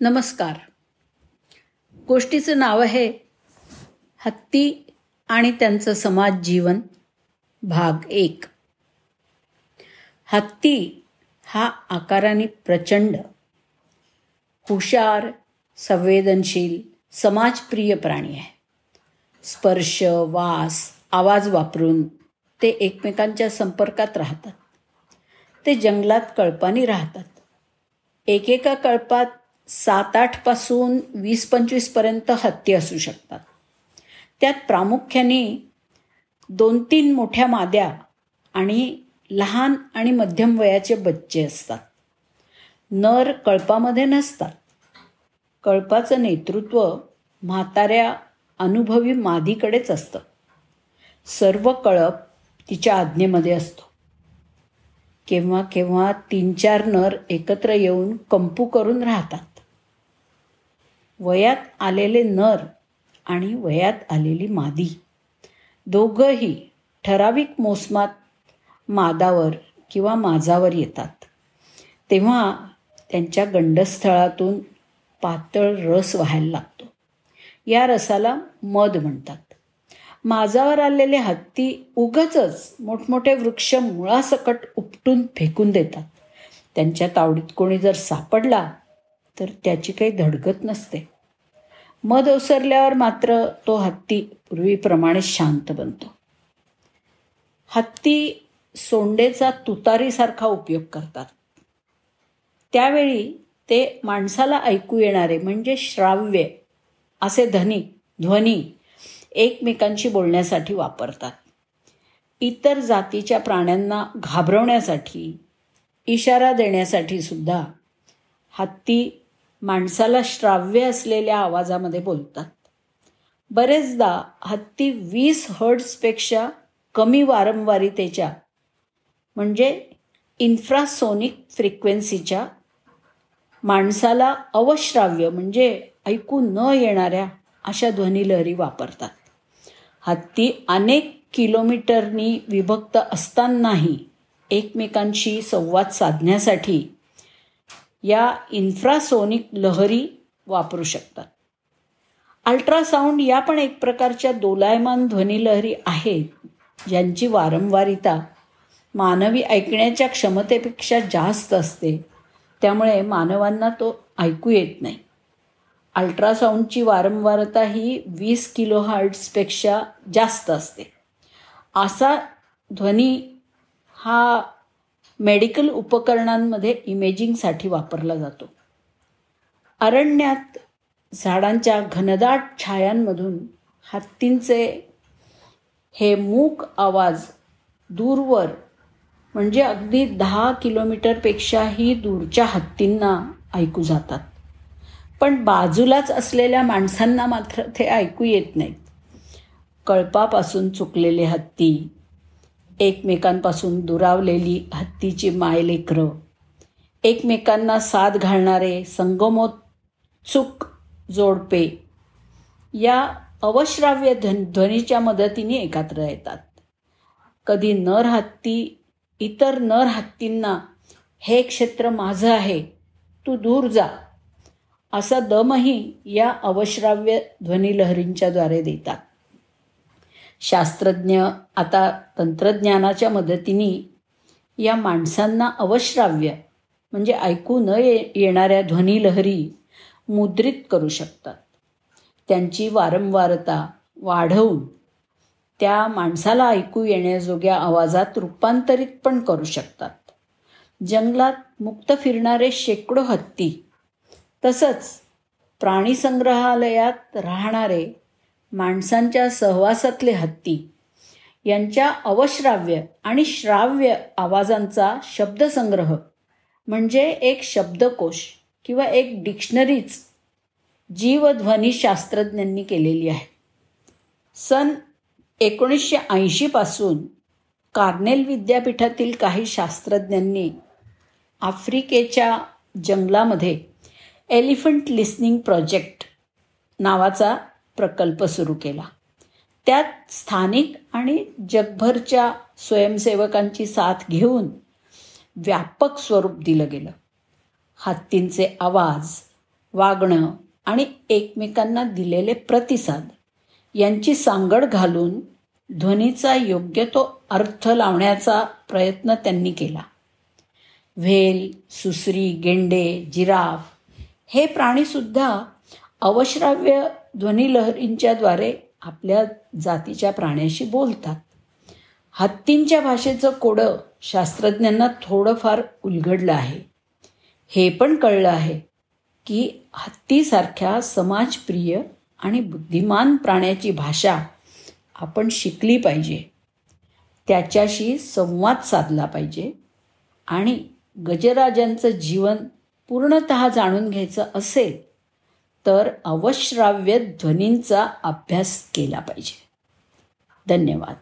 नमस्कार. गोष्टीचं नाव आहे हत्ती आणि त्यांचं समाज जीवन भाग एक. हत्ती हा आकाराने प्रचंड हुशार संवेदनशील समाजप्रिय प्राणी आहे. स्पर्श वास आवाज वापरून ते एकमेकांच्या संपर्कात राहतात. ते जंगलात कळपानी राहतात. एकेका कळपात सात आठपासून वीस पंचवीसपर्यंत हत्ती असू शकतात. त्यात प्रामुख्याने दोन तीन मोठ्या माद्या आणि लहान आणि मध्यम वयाचे बच्चे असतात. नर कळपामध्ये नसतात. कळपाचं नेतृत्व म्हाताऱ्या अनुभवी मादीकडेच असतं. सर्व कळप तिच्या आज्ञेमध्ये असतो. केव्हा केव्हा तीन चार नर एकत्र येऊन कंपू करून राहतात. वयात आलेले नर आणि वयात आलेली मादी. दोघंही ठराविक मोसमात मादावर किंवा माझावर येतात. तेव्हा त्यांच्या गंडस्थळातून पातळ रस व्हायला लागतो. या रसाला मध म्हणतात. माझावर आलेले हत्ती उगचच मोठमोठे वृक्ष मुळासकट उपटून फेकून देतात. त्यांच्या तावडीत कोणी जर सापडला तर त्याची काही धडकत नसते. मध ओसरल्यावर मात्र तो हत्ती पूर्वीप्रमाणे शांत बनतो. हत्ती सोंडेचा तुतारीसारखा उपयोग करतात. त्यावेळी ते माणसाला ऐकू येणारे म्हणजे श्राव्य असे धनी ध्वनी एकमेकांशी बोलण्यासाठी वापरतात. इतर जातीच्या प्राण्यांना घाबरवण्यासाठी इशारा देण्यासाठी सुद्धा हत्ती माणसाला श्राव्य असलेल्या आवाजामध्ये बोलतात. बरेचदा हत्ती वीस हर्ड्सपेक्षा कमी वारंवारितेच्या म्हणजे इन्फ्रासोनिक फ्रिक्वेन्सीच्या माणसाला अवश्राव्य म्हणजे ऐकू न येणाऱ्या अशा ध्वनिलहरी वापरतात. हत्ती अनेक किलोमीटरनी विभक्त असतानाही एकमेकांशी संवाद साधण्यासाठी या इन्फ्रासोनिक लहरी वापरू शकतात. अल्ट्रासाऊंड या पण एक प्रकारच्या दोलायमान ध्वनीलहरी आहेत ज्यांची वारंवारिता मानवी ऐकण्याच्या क्षमतेपेक्षा जास्त असते. त्यामुळे मानवांना तो ऐकू येत नाही. अल्ट्रासाऊंडची वारंवारता ही वीस किलो हार्ट्सपेक्षा जास्त असते. असा ध्वनी हा मेडिकल उपकरणांमध्ये इमेजिंगसाठी वापरला जातो. अरण्यात झाडांच्या घनदाट छायांमधून हत्तींचे हे मूक आवाज दूरवर म्हणजे अगदी दहा किलोमीटरपेक्षाही दूरच्या हत्तींना ऐकू जातात. पण बाजूलाच असलेल्या माणसांना मात्र ते ऐकू येत नाहीत. कळपापासून चुकलेले हत्ती एकमेकांपासून दुरावलेली हत्तीची मायलेकरं एकमेकांना साथ घालणारे संगमोत्सुक जोडपे. या अवश्राव्य ध्वन ध्वनीच्या मदतीने एकत्र येतात. कधी नर हत्ती इतर नर हत्तींना हे क्षेत्र माझं आहे तू दूर जा. असा दमही या अवश्राव्य ध्वनिलहरींच्याद्वारे देतात. शास्त्रज्ञ आता तंत्रज्ञानाच्या मदतीने या माणसांना अवश्राव्य म्हणजे ऐकू न ये येणाऱ्या ध्वनीलहरी मुद्रित करू शकतात. त्यांची वारंवारता वाढवून त्या माणसाला ऐकू येण्याजोग्या आवाजात रूपांतरित पण करू शकतात. जंगलात मुक्त फिरणारे शेकडो हत्ती तसंच प्राणीसंग्रहालयात राहणारे माणसांच्या सहवासातले हत्ती. यांच्या अवश्राव्य आणि श्राव्य आवाजांचा शब्दसंग्रह म्हणजे एक शब्दकोश किंवा एक डिक्शनरीच जीवध्वनीशास्त्रज्ञांनी केलेली आहे. सन एकोणीसशे ऐंशीपासून कार्नेल विद्यापीठातील काही शास्त्रज्ञांनी आफ्रिकेच्या जंगलामध्ये एलिफंट लिस्निंग प्रोजेक्ट नावाचा प्रकल्प सुरू केला. त्यात स्थानिक आणि जगभरच्या स्वयंसेवकांची साथ घेऊन व्यापक स्वरूप दिलं गेलं. हत्तींचे आवाज वागणं आणि एकमेकांना दिलेले प्रतिसाद यांची सांगड घालून ध्वनीचा योग्य तो अर्थ लावण्याचा प्रयत्न त्यांनी केला. व्हेल सुसरी गेंडे जिराफ हे प्राणीसुद्धा अवश्राव्य ध्वनिलहरींच्याद्वारे आपल्या जातीच्या प्राण्याशी बोलतात. हत्तींच्या भाषेचं कोडं शास्त्रज्ञांना थोडंफार उलगडलं आहे. हे पण कळलं आहे की हत्तीसारख्या समाजप्रिय आणि बुद्धिमान प्राण्याची भाषा आपण शिकली पाहिजे. त्याच्याशी संवाद साधला पाहिजे आणि गजराजांचं जीवन पूर्णत जाणून घ्यायचं असेल तर अवश्राव्य ध्वनींचा अभ्यास केला पाहिजे. धन्यवाद.